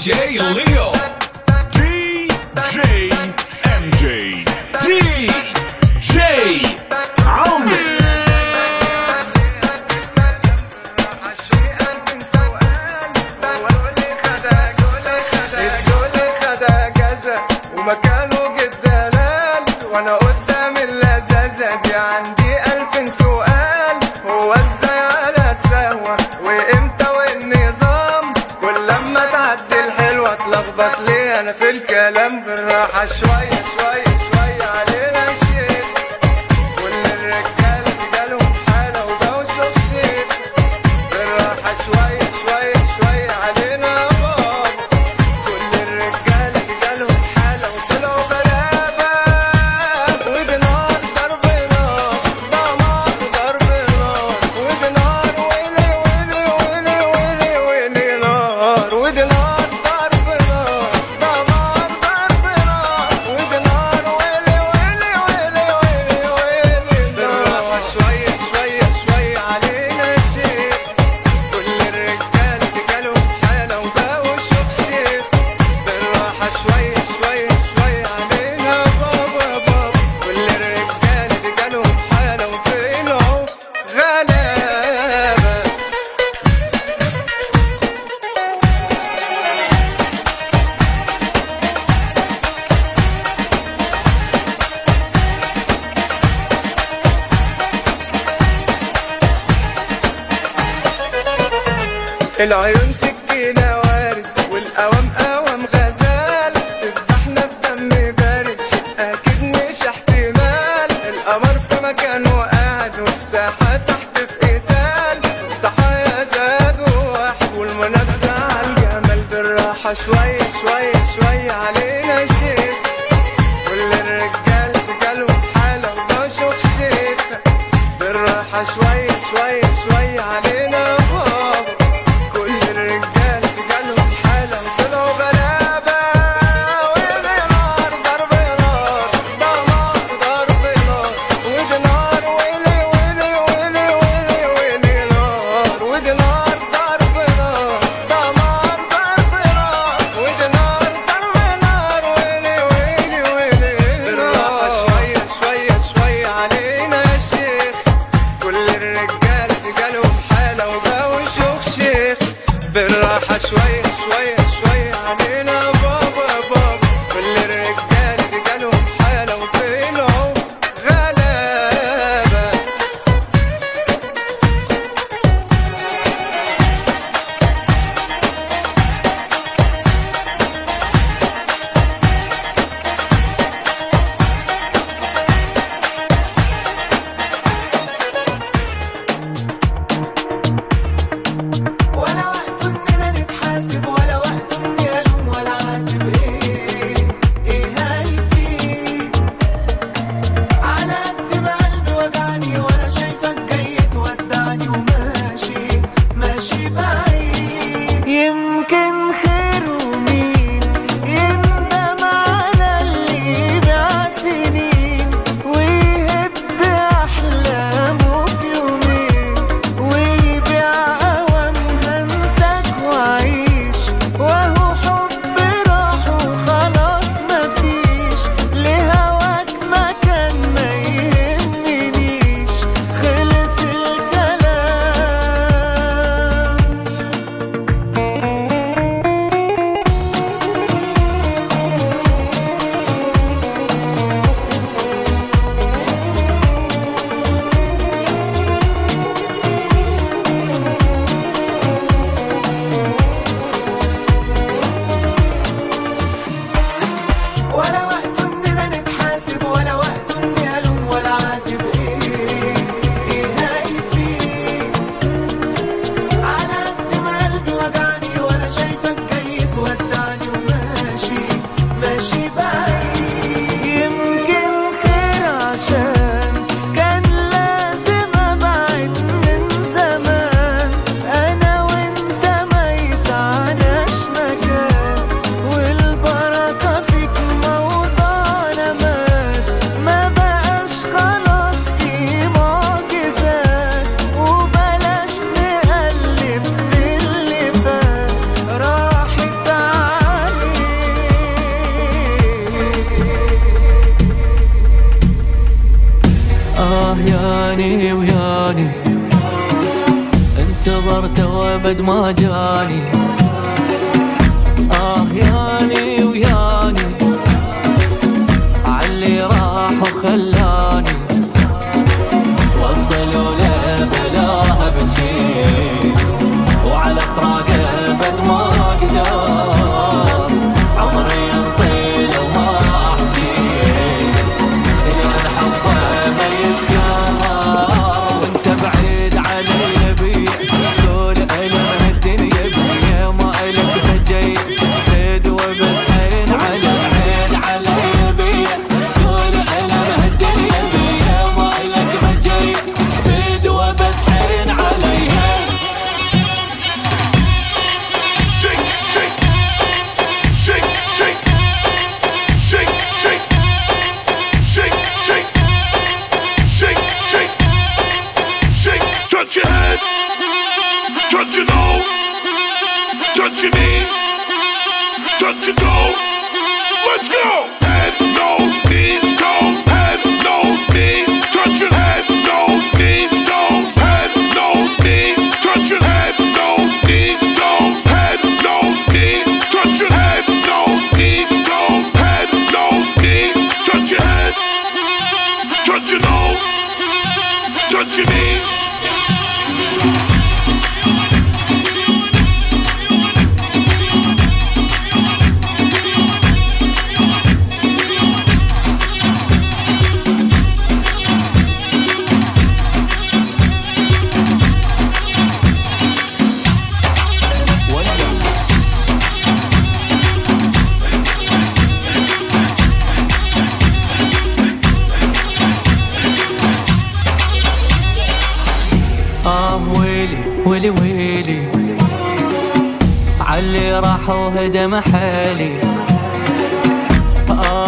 DJ Leo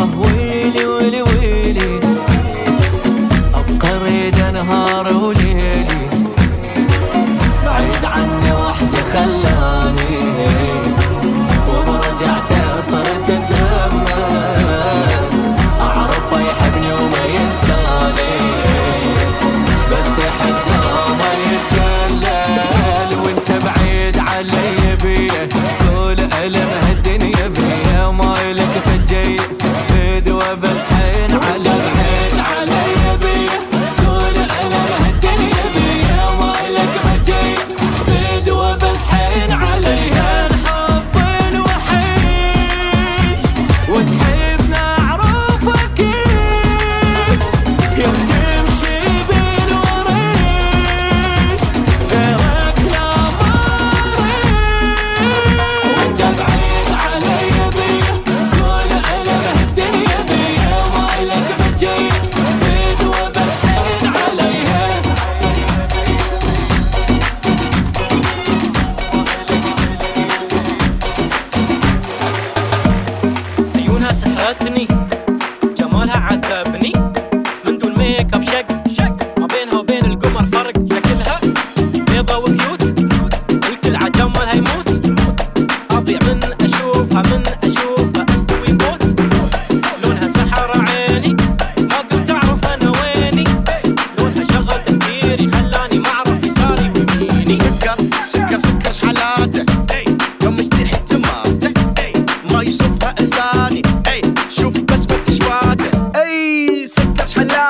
الله ويلي ويلي ويلي. ابقى أبقريد نهار وليلي. بعيد عني وحدي خلاني. وبرجعته صرت أتأمل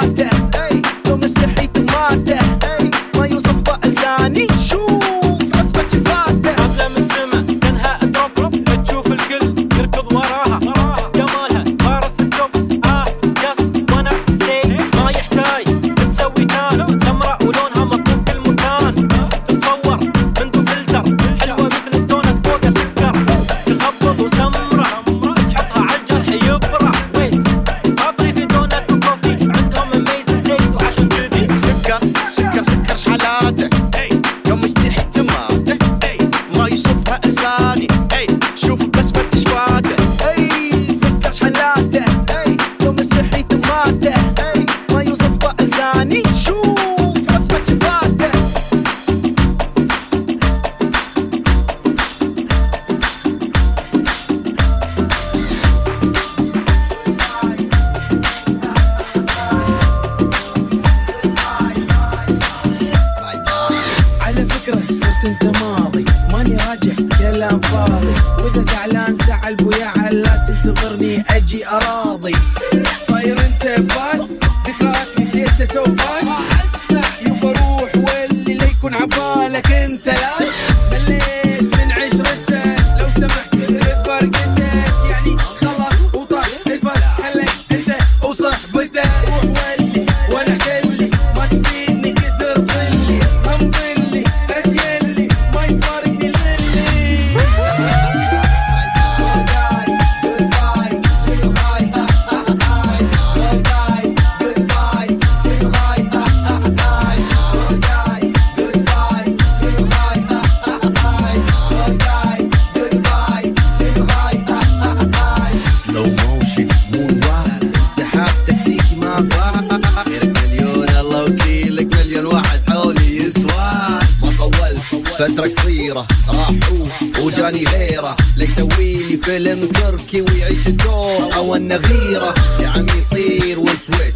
mata, hey, donde esté mi my mata. فترة قصيرة راحوا وجاني غيرة. ليسوي لي فيلم تركي ويعيش الدور أو النغيرة. يا عمي طير وسويت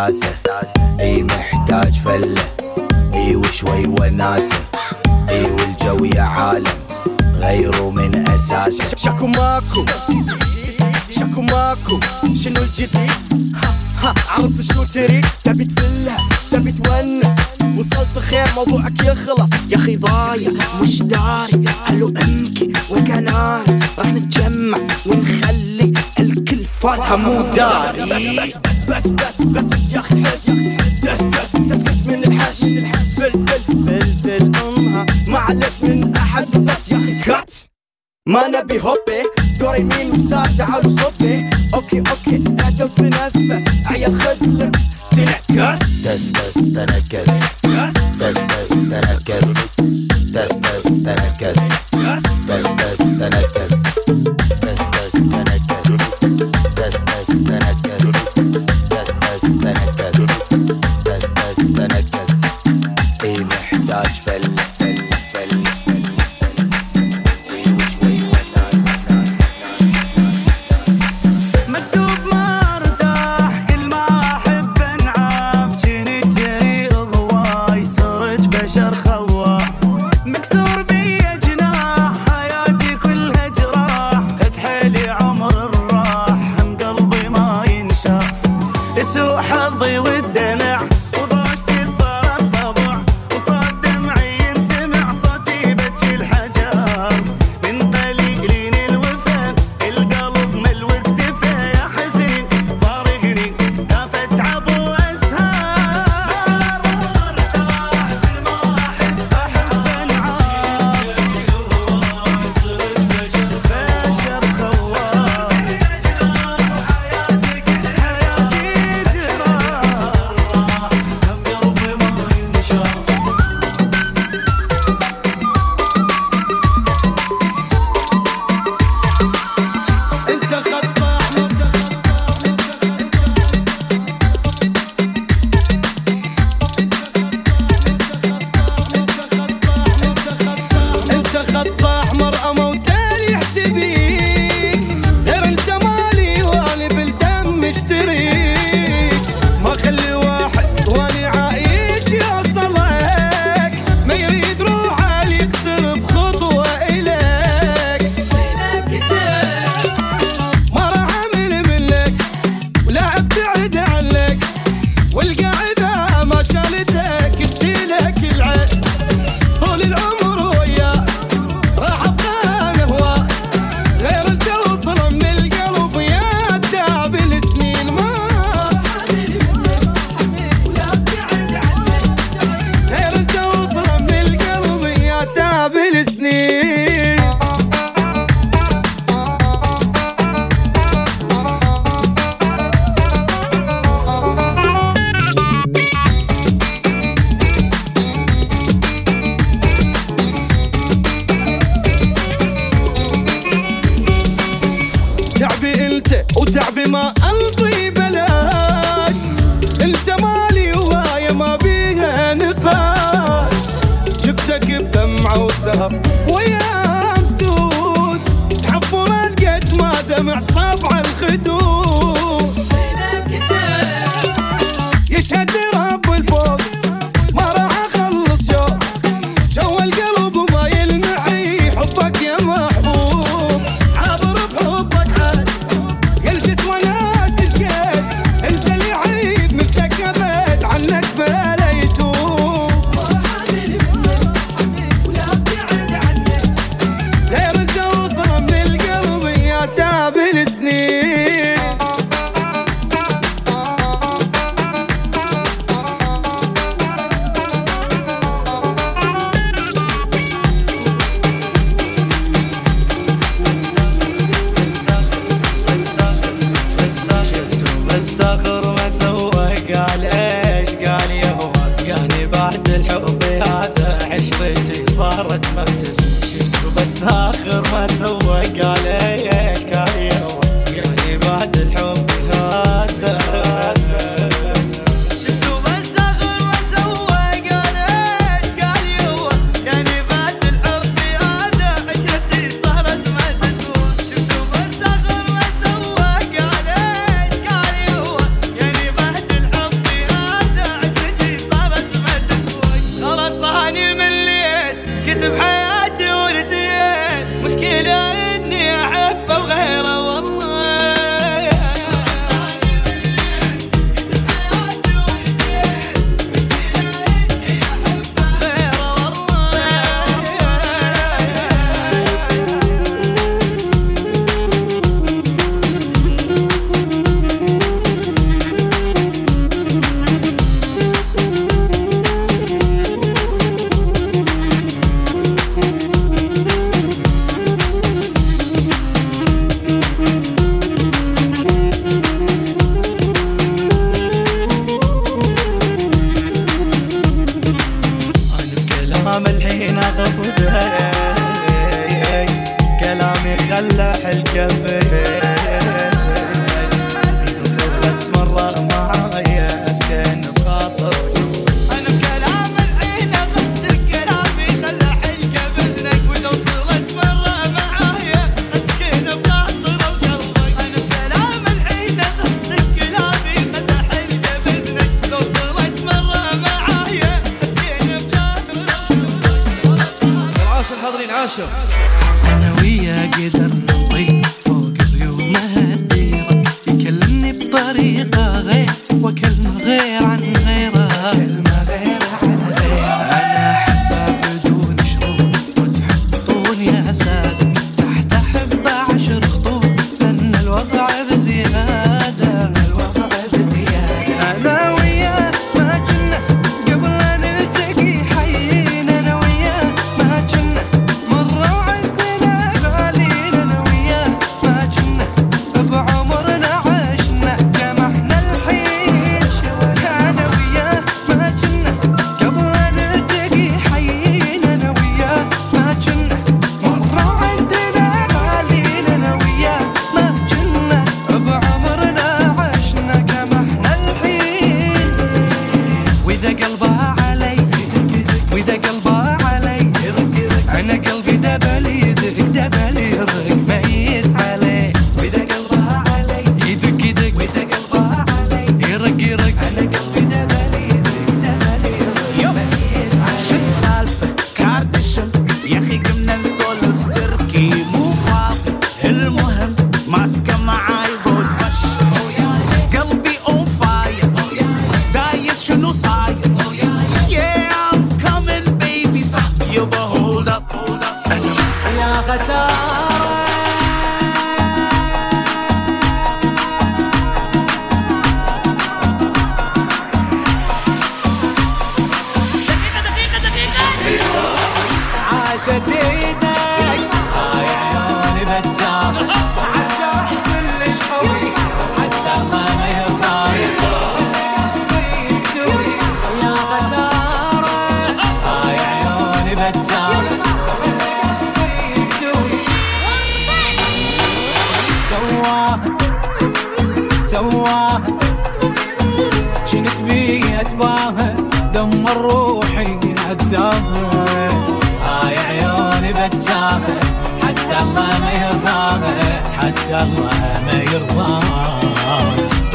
حساسة إي محتاج فلة. إي وشوي وناسة إي والجو يا عالم. غيره من أساسه. شكو ماكو. شكو ماكو. شنو الجديد؟ ها ها. عرف شو تريد؟ تبي تفلة تبي تونس. وصلت خير موضوعك يخلص. يا أخي ضايع مش داري. ألو أمكي وكناري. راح نتجمع ونخلص فاتها مو داري بس بس بس بس يا أخي حس دس دس تسكت من الحش فل فل فل امها ما عليك من احد بس يا أخي كات ما نبي هوبي. دور يمين ويسار تعالوا صبي أوكي أوكي اهدى وتنفس عيال خذلك تنكس. دس دس تنكس. دس دس تنكس. دس دس تنكس. دس دس تنكس.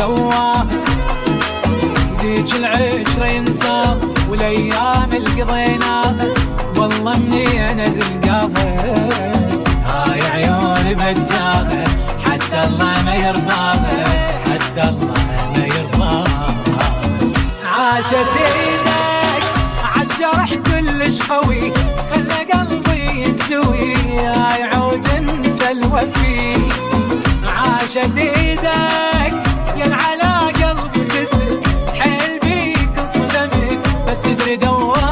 سواه ذيك العشرة ينسى والأيام اللي قضيناها والله مني أنا القاضي هاي عيوني بجاها حتى الله ما يرضاها. حتى الله ما يرضاها. عاشت إيدك عالجرح كلش قوي. خلى قلبي ينجوي هاي عود أنت الوفي. عاشت إيدك على قلبي جسم حيل بيك انصدمت بس تدري دوار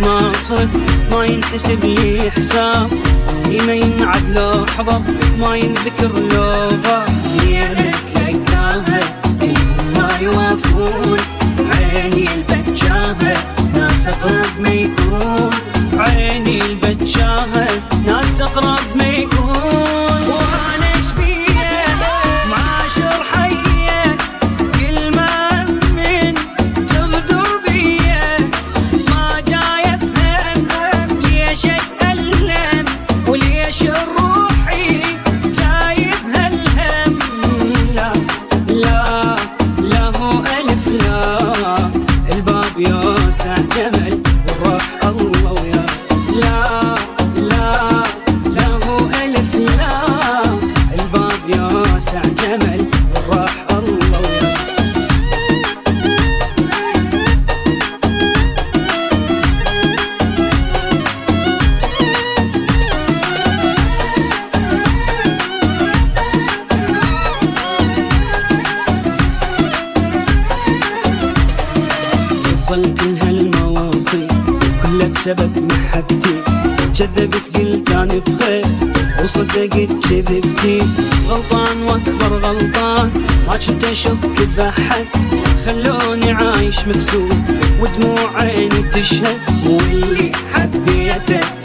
ما صد ما ينحسب لي حساب لي ما ينعد لحظة ما ينذكر لو غاب ليلة ما يوافون. عيني البجاها ناس أقرب ما يكون. عيني ناس أقرب ما يكون. انت كذبتي غلطان وأكبر غلطان ما كنت أشك كذب احد خلوني عايش مكسور ودموع عيني تشهد. واللي حبيته.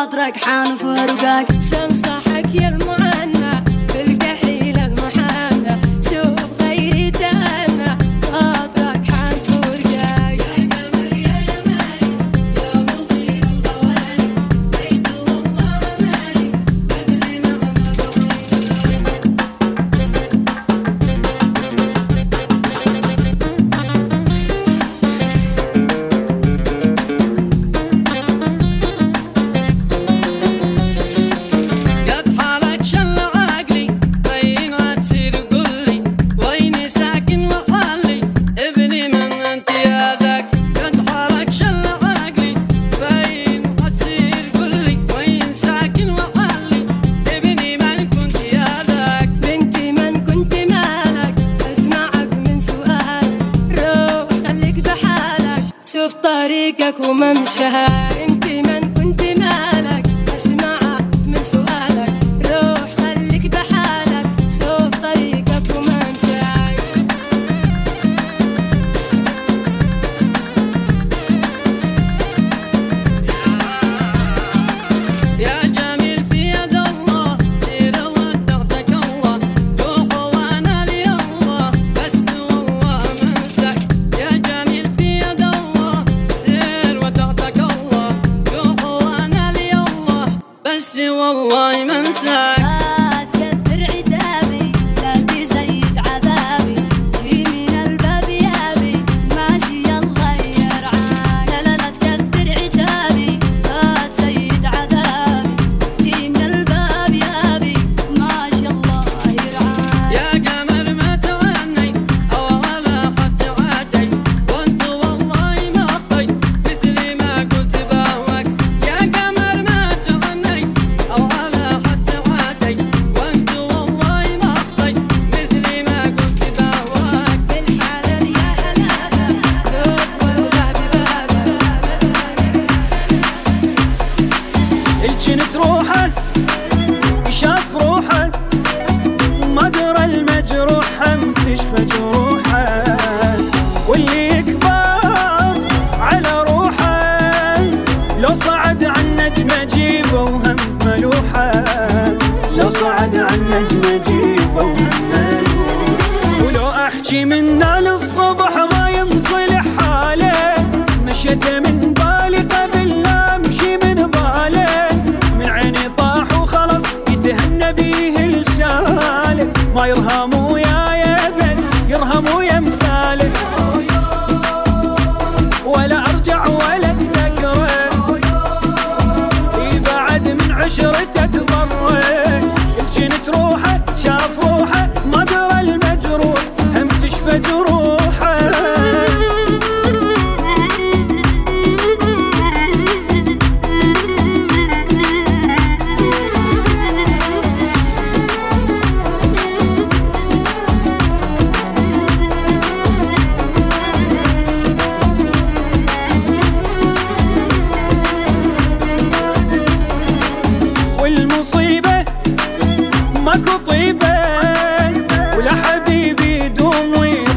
خاطرك حان فرقك شنصحك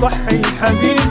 يدوم ويضحي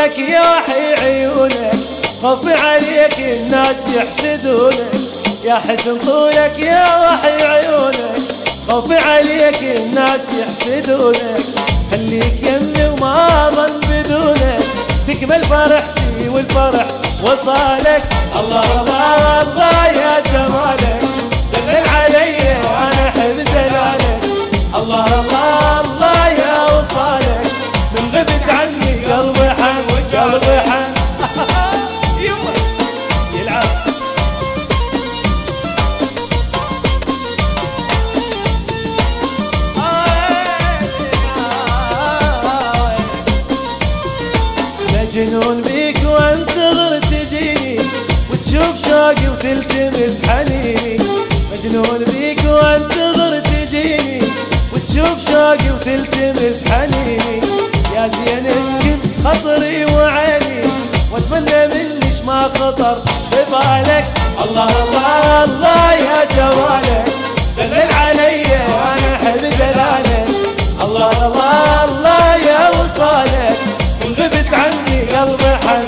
طولك يا وحي عيونك خف عليك الناس يحسدونك يا حسن طولك يا وحي عيونك خف عليك الناس يحسدونك خليك يمي وما ظن بدونك تكمل فرحتي والفرح وصالك. الله الله الله يا جمالك دلل علي أنا احب دلالك الله الله الله يا وصالك من غبت عني حنيني مجنون بيك وانتظر تجيني وتشوف شوقي وتلتمس حنيني يا زين اسكن خطري وعيني واتمنى منش ما خطر ببالك. الله الله الله يا جمالك دلل علي أنا احب دلالك الله الله الله يا وصالك من غبت عني قلبي حن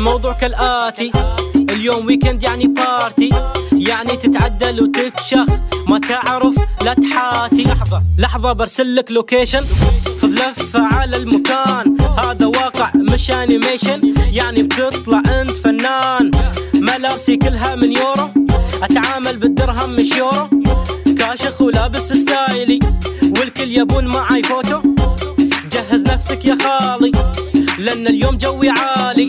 الموضوع كالآتي. اليوم weekend يعني party يعني تتعدل وتكشخ ما تعرف لا تحاتي. لحظة لحظة برسلك location خذ لفة على المكان. هذا واقع مش animation يعني بتطلع أنت فنان. ملابسي كلها من يورو. أتعامل بالدرهم مش يورو. كاشخ ولابس style ي. والكل يبون معاي فوتو. جهز نفسك يا خالي. لأن اليوم جوي عالي.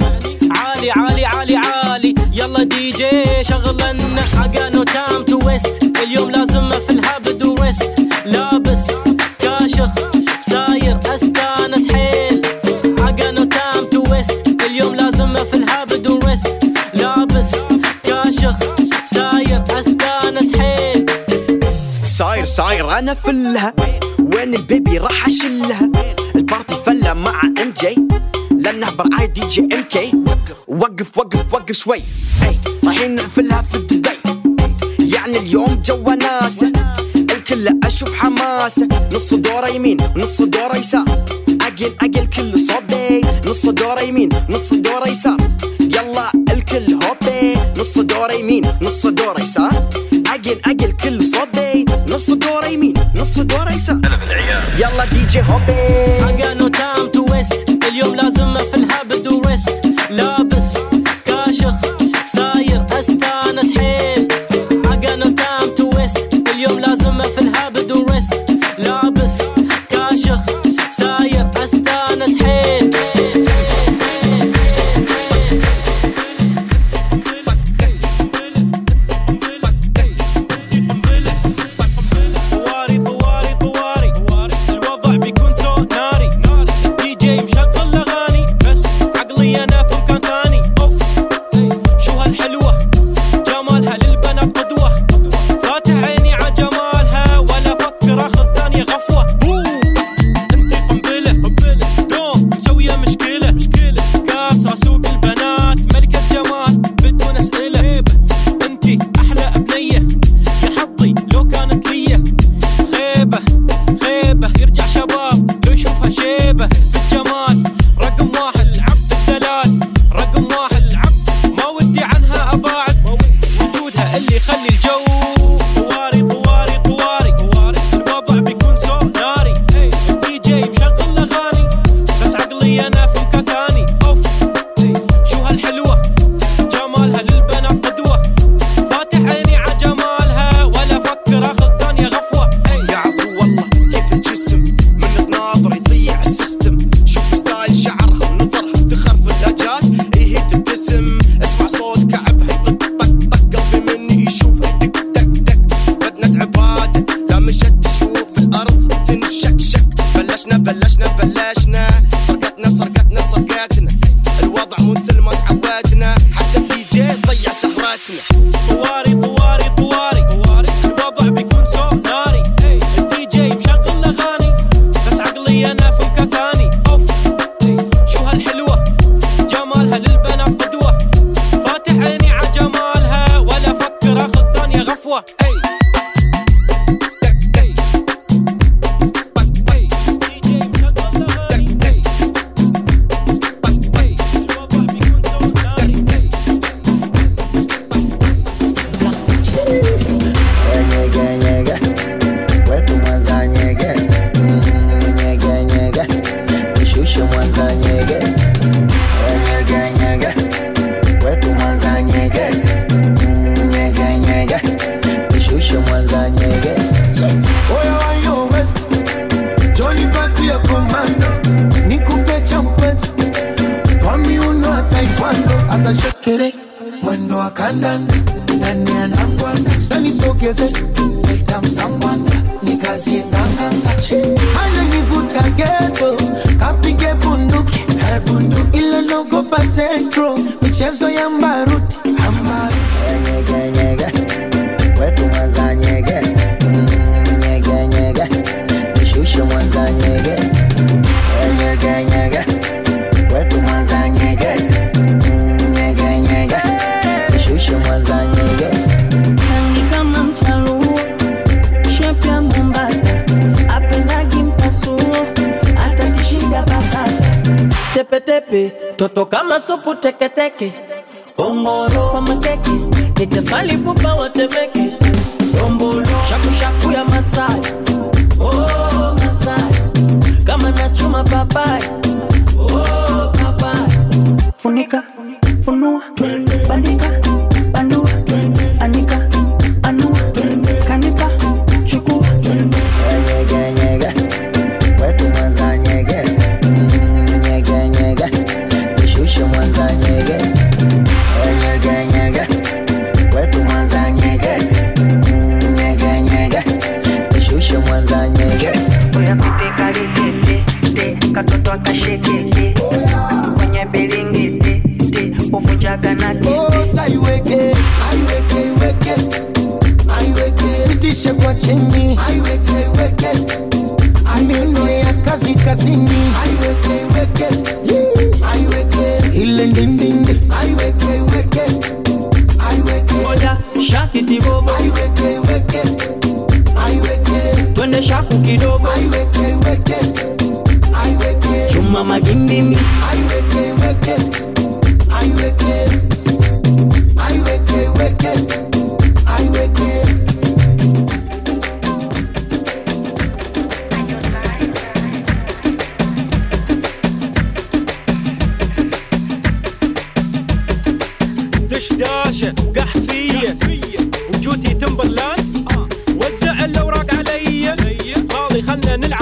عالي عالي عالي عالي. يلا دي جي شغل لنا time to waste اليوم لازم نفلها بدو rest لابس كاشخ ساير أستانس حيل. got no time to waste اليوم لازم نفلها بدو rest لابس كاشخ ساير أستانس حيل. صاير صاير أنا فلها وين ال baby راح أشلها؟ لأنه برعاية DJ MK. وقف وقف وقف شوي. اي رايحين نحفلها في دبي يعني اليوم جو وناسة الكل أشوف حماسة. نص دورة يمين ونص دورة يسار. أقل أقل كل صوبي نص دورة يمين نص دورة يسار. يلا الكل هوبي نص دورة يمين نص دورة يسار. أقل أقل كل صوبي نص دورة يمين نص دورة يسار. يلا دي جي هوبي عقانو تام تو ويست اليوم لازم Tepetepe toto kama supu teketeke, ongoro kwa mateke, nitafali pupa watemeke, dombolo shakushaku ya Masai, oh Masai, kama nachuma papai, oh papai, funika funua. خلنا نلعب.